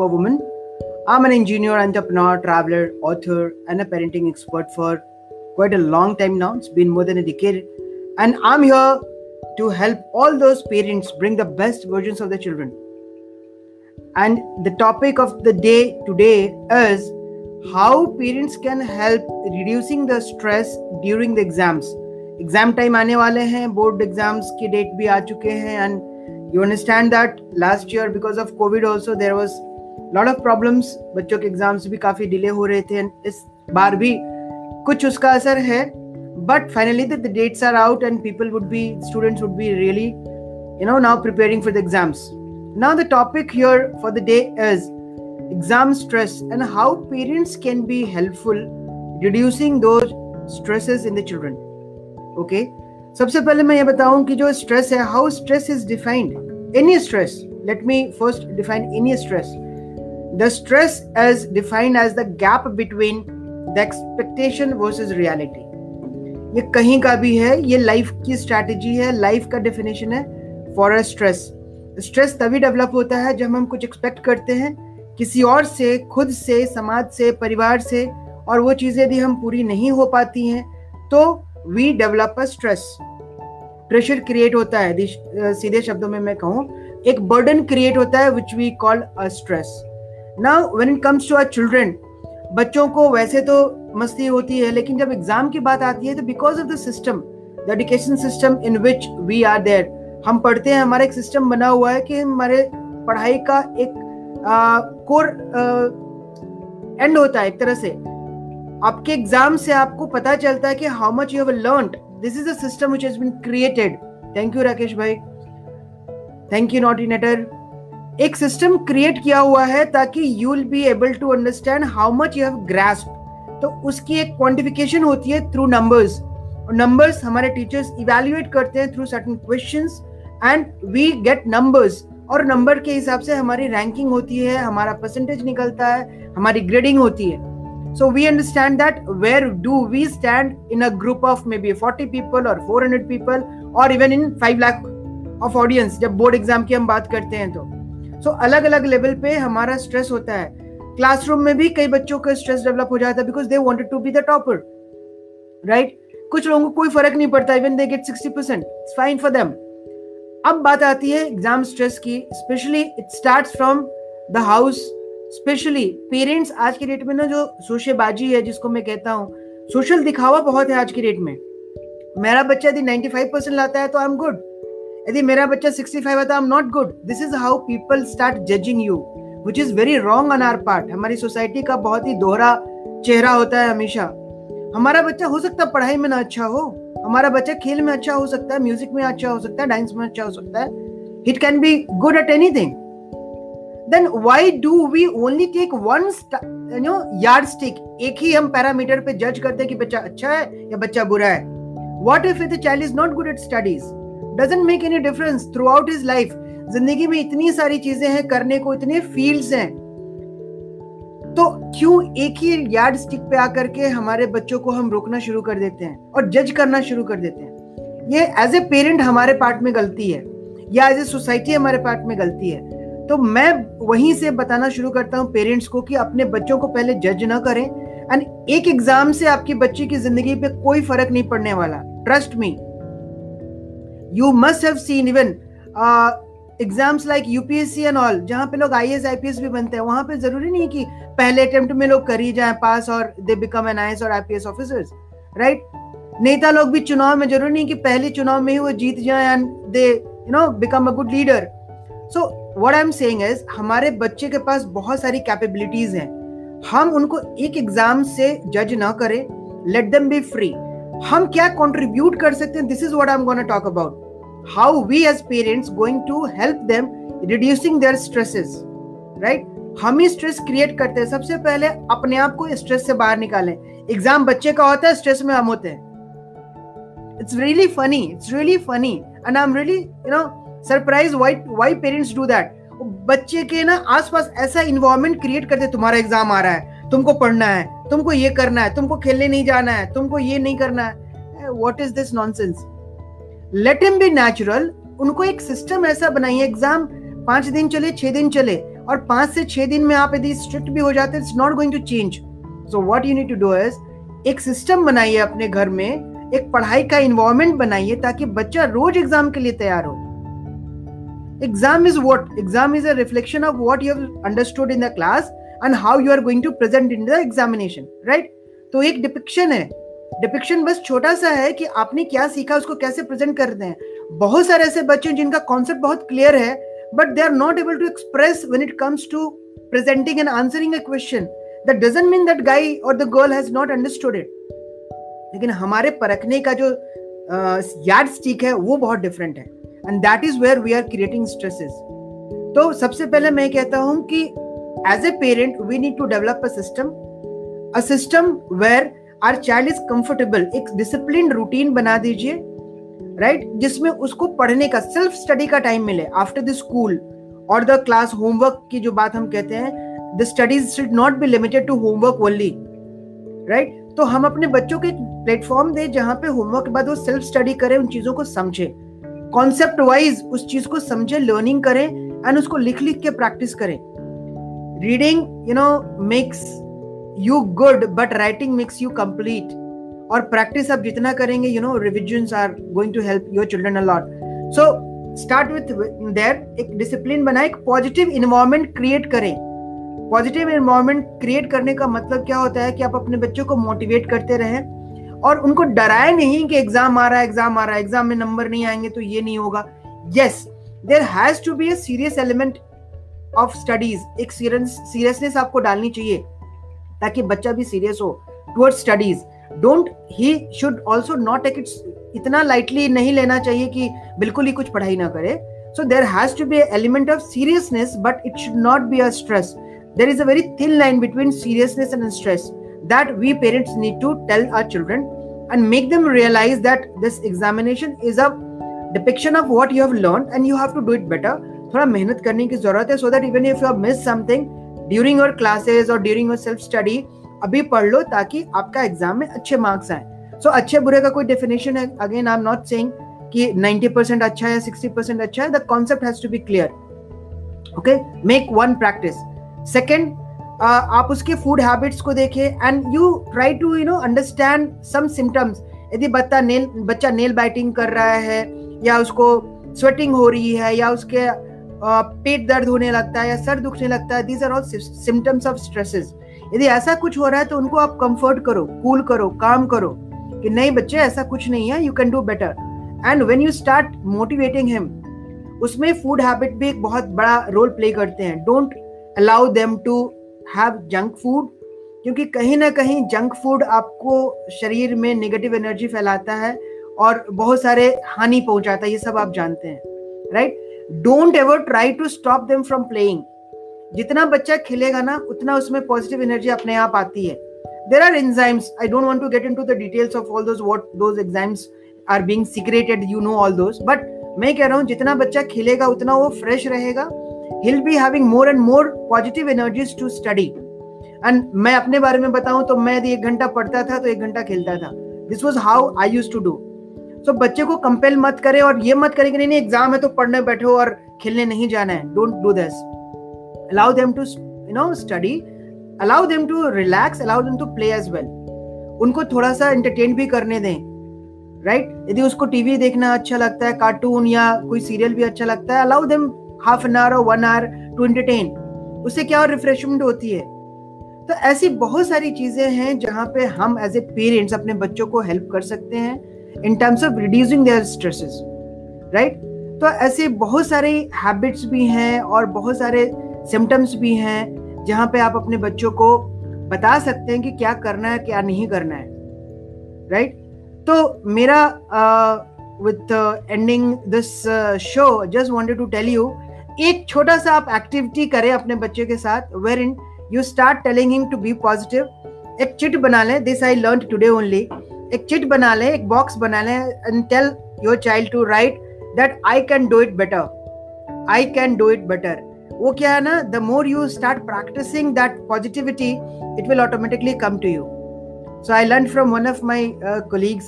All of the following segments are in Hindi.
superwoman. I'm an engineer, entrepreneur, traveler, author, and a parenting expert for quite a long time now. It's been more than a decade. And I'm here to help all those parents bring the best versions of their children. And the topic of the day today is how parents can help reducing the stress during the exams. Exam time आने वाले हैं बोर्ड एग्जाम्स की डेट भी आ चुके हैं and you understand that last year because of Covid also there was Lot of problems बच्चों के एग्ज़ाम्स भी काफ़ी डिले हो रहे थे इस बार भी कुछ उसका असर है but finally the dates are out and people would be students would be really you know now preparing for the exams now the topic here for the day is exam stress and how parents can be helpful reducing those stresses in the children okay सबसे पहले मैं ये बताऊँ कि जो स्ट्रेस है how stress is defined any stress let me first define any stress the stress is defined as the gap between the expectation versus reality ये कहीं का भी है, ये लाइफ की स्ट्रैटेजी है लाइफ का डेफिनेशन है फॉर अ स्ट्रेस स्ट्रेस तभी डेवलप होता है जब हम कुछ एक्सपेक्ट करते हैं, किसी और से, खुद से, समाज से, परिवार से, और वो चीज़ें यदि हम पूरी नहीं हो पाती हैं तो we develop a stress pressure create होता है सीधे शब्दों में मैं कहूँ, एक बर्डन क्रिएट होता है which we call a stress now when it comes to our children बच्चों को वैसे तो मस्ती होती है, लेकिन जब एग्ज़ाम की बात आती है तो because of the system the education system in which we are there हम पढ़ते हैं, हमारा एक सिस्टम बना हुआ है कि हमारे पढ़ाई का एक कोर एंड होता है एक तरह से। आपके एग्ज़ाम से आपको पता चलता है कि how much you have learned this is a system which has been created thank you Rakesh भाई थैंक यू नॉटी नेटर एक सिस्टम क्रिएट किया हुआ है ताकि you will be able to understand how much you have grasp तो उसकी एक क्वांटिफिकेशन होती है थ्रू नंबर्स और नंबर्स हमारे टीचर्स इवेल्युएट करते हैं through certain questions and we get numbers और नंबर के हिसाब से हमारी रैंकिंग होती है, हमारा परसेंटेज निकलता है, हमारी ग्रेडिंग होती है। So we understand that where do we stand in a group of maybe 40 people or 400 people or even in 5 lakh of audience, जब बोर्ड एग्ज़ाम की हम बात करते हैं तो। सो so, अलग अलग लेवल पे हमारा स्ट्रेस होता है। क्लासरूम में भी कई बच्चों का स्ट्रेस डेवलप हो जाता है because they wanted to be the topper right कुछ लोगों को कोई फ़र्क नहीं पड़ता even they get 60 percent fine for them अब बात आती है एग्ज़ाम स्ट्रेस की especially it start from the house especially parents आज के डेट में ना जो सोशेबाजी है जिसको मैं कहता हूँ सोशल दिखावा बहुत है आज की डेट में। मेरा बच्चा यदि 95 परसेंट लाता है तो आई एम गुड यदि मेरा बच्चा 65 आता है I am not good this is how people start judging you which is very wrong on our part हमारी सोसाइटी का बहुत ही दोहरा चेहरा होता है हमेशा। हमारा बच्चा हो सकता है पढ़ाई में ना अच्छा हो, हमारा बच्चा खेल में अच्छा हो सकता है म्यूज़िक में अच्छा हो सकता है डांस में अच्छा हो सकता है। It can be good at anything then why do we only take one you know, yardstick? एक ही हम पैरामीटर पे जज करते हैं कि बच्चा अच्छा है या बच्चा बुरा है। What if the is not good at at studies doesn't make any difference. Throughout his life, ज़िंदगी में इतनी सारी चीज़ें हैं, करने को इतने फील्ड्स हैं। तो क्यों एक ही यार्ड स्टिक पे आकर के हमारे बच्चों को हम रोकना शुरू कर देते हैं और जज करना शुरू कर देते हैं? ये एज ए पेरेंट हमारे पार्ट में गलती है। या एज ए सोसाइटी हमारे पार्ट में गलती है। तो मैं वहीं से बताना शुरू करता हूँ पेरेंट्स को कि अपने बच्चों को पहले जज ना करें। एंड एक एग्ज़ाम से आपकी बच्ची की ज़िंदगी पे कोई फ़र्क नहीं पड़ने वाला। Trust me you must have seen even exams like UPSC and all जहाँ पे लोग I S I P S भी बनते हैं, वहाँ पे ज़रूरी नहीं कि पहले अटेम्प्ट में लोग कर ही जाए पास और दे बिकम एन आई और I P S officers right नेता लोग भी चुनाव में, ज़रूरी नहीं कि पहले चुनाव में ही वो जीत जाए and they you know become a good leader so what I am saying हमारे बच्चे के पास बहुत सारी कैपेबिलिटीज हैं। हम उनको एक एग्ज़ाम से जज ना करें लेट देम बी फ्री हम क्या कंट्रीब्यूट कर सकते हैं? This is what I am gonna talk about how we as parents going to help them reducing their stresses, right? हम ही स्ट्रेस क्रिएट करते हैं। सबसे पहले अपने आप को स्ट्रेस से बाहर निकालें। एग्ज़ाम बच्चे का होता है स्ट्रेस में हम होते हैं। It's really funny it's really funny and I am really you know surprise why why parents do that बच्चे के ना आसपास ऐसा इन्वायरमेंट क्रिएट करते तुम्हारा एग्ज़ाम आ रहा है, तुमको पढ़ना है, तुमको ये करना है, तुमको खेलने नहीं जाना है, तुमको ये नहीं करना है। What is this nonsense let him be natural उनको एक सिस्टम ऐसा बनाइए एग्ज़ाम पाँच दिन चले, छह दिन चले, और पाँच से छह दिन में आप यदि स्ट्रिक्ट भी हो जाते it's not going to change so what you need to do is एक सिस्टम बनाइए अपने घर में, एक पढ़ाई का इन्वायरमेंट बनाइए ताकि बच्चा रोज एग्ज़ाम के लिए तैयार हो। Exam is what exam is a reflection of what you understood in the class and how you are going to present in the examination right तो एक डिपिक्शन है। डिपिक्शन बस छोटा सा है कि आपने क्या सीखा उसको कैसे प्रेजेंट करते हैं बहुत सारे ऐसे बच्चे हैं जिनका कॉन्सेप्ट बहुत क्लियर है but they are not able to express when it comes to presenting and answering a question. That doesn't mean that guy or the girl has not understood it. लेकिन हमारे परखने का जो यार्ड uh, स्टिक है वो बहुत डिफरेंट है। And that is where we are creating stresses तो सबसे पहले मैं कहता हूँ कि as a parent we need to develop a system a system where our child is comfortable एक डिसिप्लिन रूटीन बना दीजिए राइट right? जिसमें उसको पढ़ने का सेल्फ स्टडी का टाइम मिले। आफ्टर द स्कूल और द क्लास होमवर्क की जो बात हम कहते हैं the studies should not be limited to homework only right तो हम अपने बच्चों को एक प्लेटफॉर्म दे जहाँ पे होमवर्क के बाद वो सेल्फ स्टडी करें, उन चीज़ों को समझे। कॉन्सेप्ट वाइज उस चीज़ को समझे लर्निंग करें एंड उसको लिख लिख के प्रैक्टिस करें। Reading you know makes you good but writing makes you complete और प्रैक्टिस आप जितना करेंगे you know revision are going to help your children a lot so start with there एक डिसिप्लिन बनाए, एक पॉजिटिव इन्वायरमेंट क्रिएट करें. पॉजिटिव इन्वायरमेंट क्रिएट करने का मतलब क्या होता है कि आप अपने बच्चों को मोटिवेट करते रहें और उनको डराए नहीं कि एग्ज़ाम आ रहा है एग्ज़ाम आ रहा है एग्ज़ाम में नंबर नहीं आएँगे तो ये नहीं होगा. Yes there has to be a serious element of studies एक सीरियसनेस आपको डालनी चाहिए. ताकि बच्चा भी सीरियस हो toward studies don't he should also not take इतना लाइटली नहीं लेना चाहिए कि बिल्कुल ही कुछ पढ़ाई ना करे. So there has to be element of seriousness but it should not be a stress there is a very thin line between seriousness and stress that we parents need to tell our children and make them realize that this examination is a depiction of what you have learned and you have to do it better. थोड़ा मेहनत करने की ज़रूरत है so that even if you have miss something during your classes और ड्यूरिंग योर सेल्फ स्टडी अभी पढ़ लो ताकि आपका एग्ज़ाम में अच्छे मार्क्स आए। सो so, अच्छे बुरे का कोई डेफिनेशन है? Again I am not saying कि 90% अच्छा है 60% अच्छा है। The concept has to be clear okay make one practice second आप उसके फ़ूड हैबिट्स को देखें and you try to you know understand some symptoms यदि बच्चा नेल बच्चा नेल बाइटिंग कर रहा है या उसको स्वेटिंग हो रही है या उसके पेट दर्द होने लगता है या सर दुखने लगता है these are all symptoms of stresses यदि ऐसा कुछ हो रहा है तो उनको आप कंफर्ट करो कूल करो काम करो कि नहीं बच्चे, ऐसा कुछ नहीं है you can do better and when you start motivating him उसमें फ़ूड हैबिट भी एक बहुत बड़ा रोल प्ले करते हैं. Don't allow them to have junk food क्योंकि कहीं ना कहीं जंक फ़ूड आपको शरीर में नेगेटिव एनर्जी फैलाता है और बहुत सारे हानि पहुंचाता है, ये सब आप जानते हैं right don't ever try to stop them from playing जितना बच्चा खेलेगा ना, उतना उसमें पॉजिटिव एनर्जी अपने आप आती है। There are enzymes. I don't want to get into the details of all those what those enzymes are being secreted, you know all those. But मैं कह रहा हूँ, जितना बच्चा खेलेगा, उतना वो फ्रेश रहेगा। He'll be having more and more positive energies to study and मैं अपने बारे में बताऊँ तो मैं यदि एक घंटा पढ़ता था तो एक घंटा खेलता था। This was how I use to do so बच्चे को कंपेल मत करें और ये मत करें कि नहीं नहीं एग्ज़ाम है तो पढ़ने बैठो और खेलने नहीं जाना है। Don't do this allow them to you know study allow them to relax allow them to play as well उनको थोड़ा सा एंटरटेन भी करने दें राइट right? यदि उसको टीवी देखना अच्छा लगता है कार्टून या कोई सीरियल भी अच्छा लगता है allow them half an hour और वन आवर टू एंटरटेन उससे क्या और रिफ्रेशमेंट होती है? तो ऐसी बहुत सारी चीज़ें हैं जहाँ पे हम एज ए पेरेंट्स अपने बच्चों को हेल्प कर सकते हैं। In terms of reducing their stresses right तो ऐसे बहुत सारे हैबिट्स भी हैं और बहुत सारे सिम्टम्स भी हैं, जहाँ पे आप अपने बच्चों को बता सकते हैं कि क्या करना है, क्या नहीं करना है राइट तो मेरा with ending this show just wanted to tell you एक छोटा सा आप एक्टिविटी करें अपने बच्चे के साथ wherein you start telling him to be positive एक चिट बना लें this I learn today only एक चिट बना लें एक बॉक्स बना लें and tell your child to write that I can do it better I can do it better वो क्या है ना the more you start practicing that positivity it will automatically come to you so i learned from one of my uh, colleagues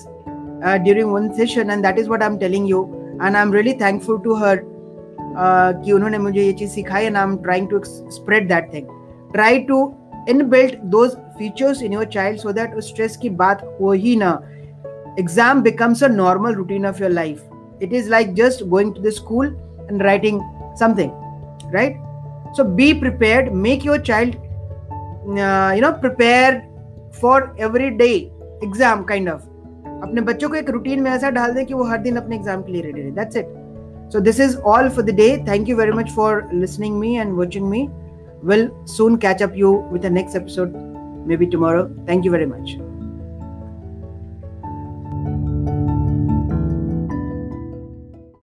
uh, during one session and that is what i'm telling you. And i'm really thankful to her कि उन्होंने मुझे ये चीज़ सिखाई and I am trying to spread that thing try to inbuilt those features in your child so that उस स्ट्रेस की बात हो ही ना exam becomes a normal routine of your life it is like just going to the school and writing something right so be prepared make your child you know prepare for every day exam kind of अपने बच्चों को एक रूटीन में ऐसा डाल दें कि वो हर दिन अपने एग्जाम के लिए रेडी रहे that's it so this is all for the day thank you very much for listening me and watching me we'll soon catch up you with the next episode maybe tomorrow. Thank you very much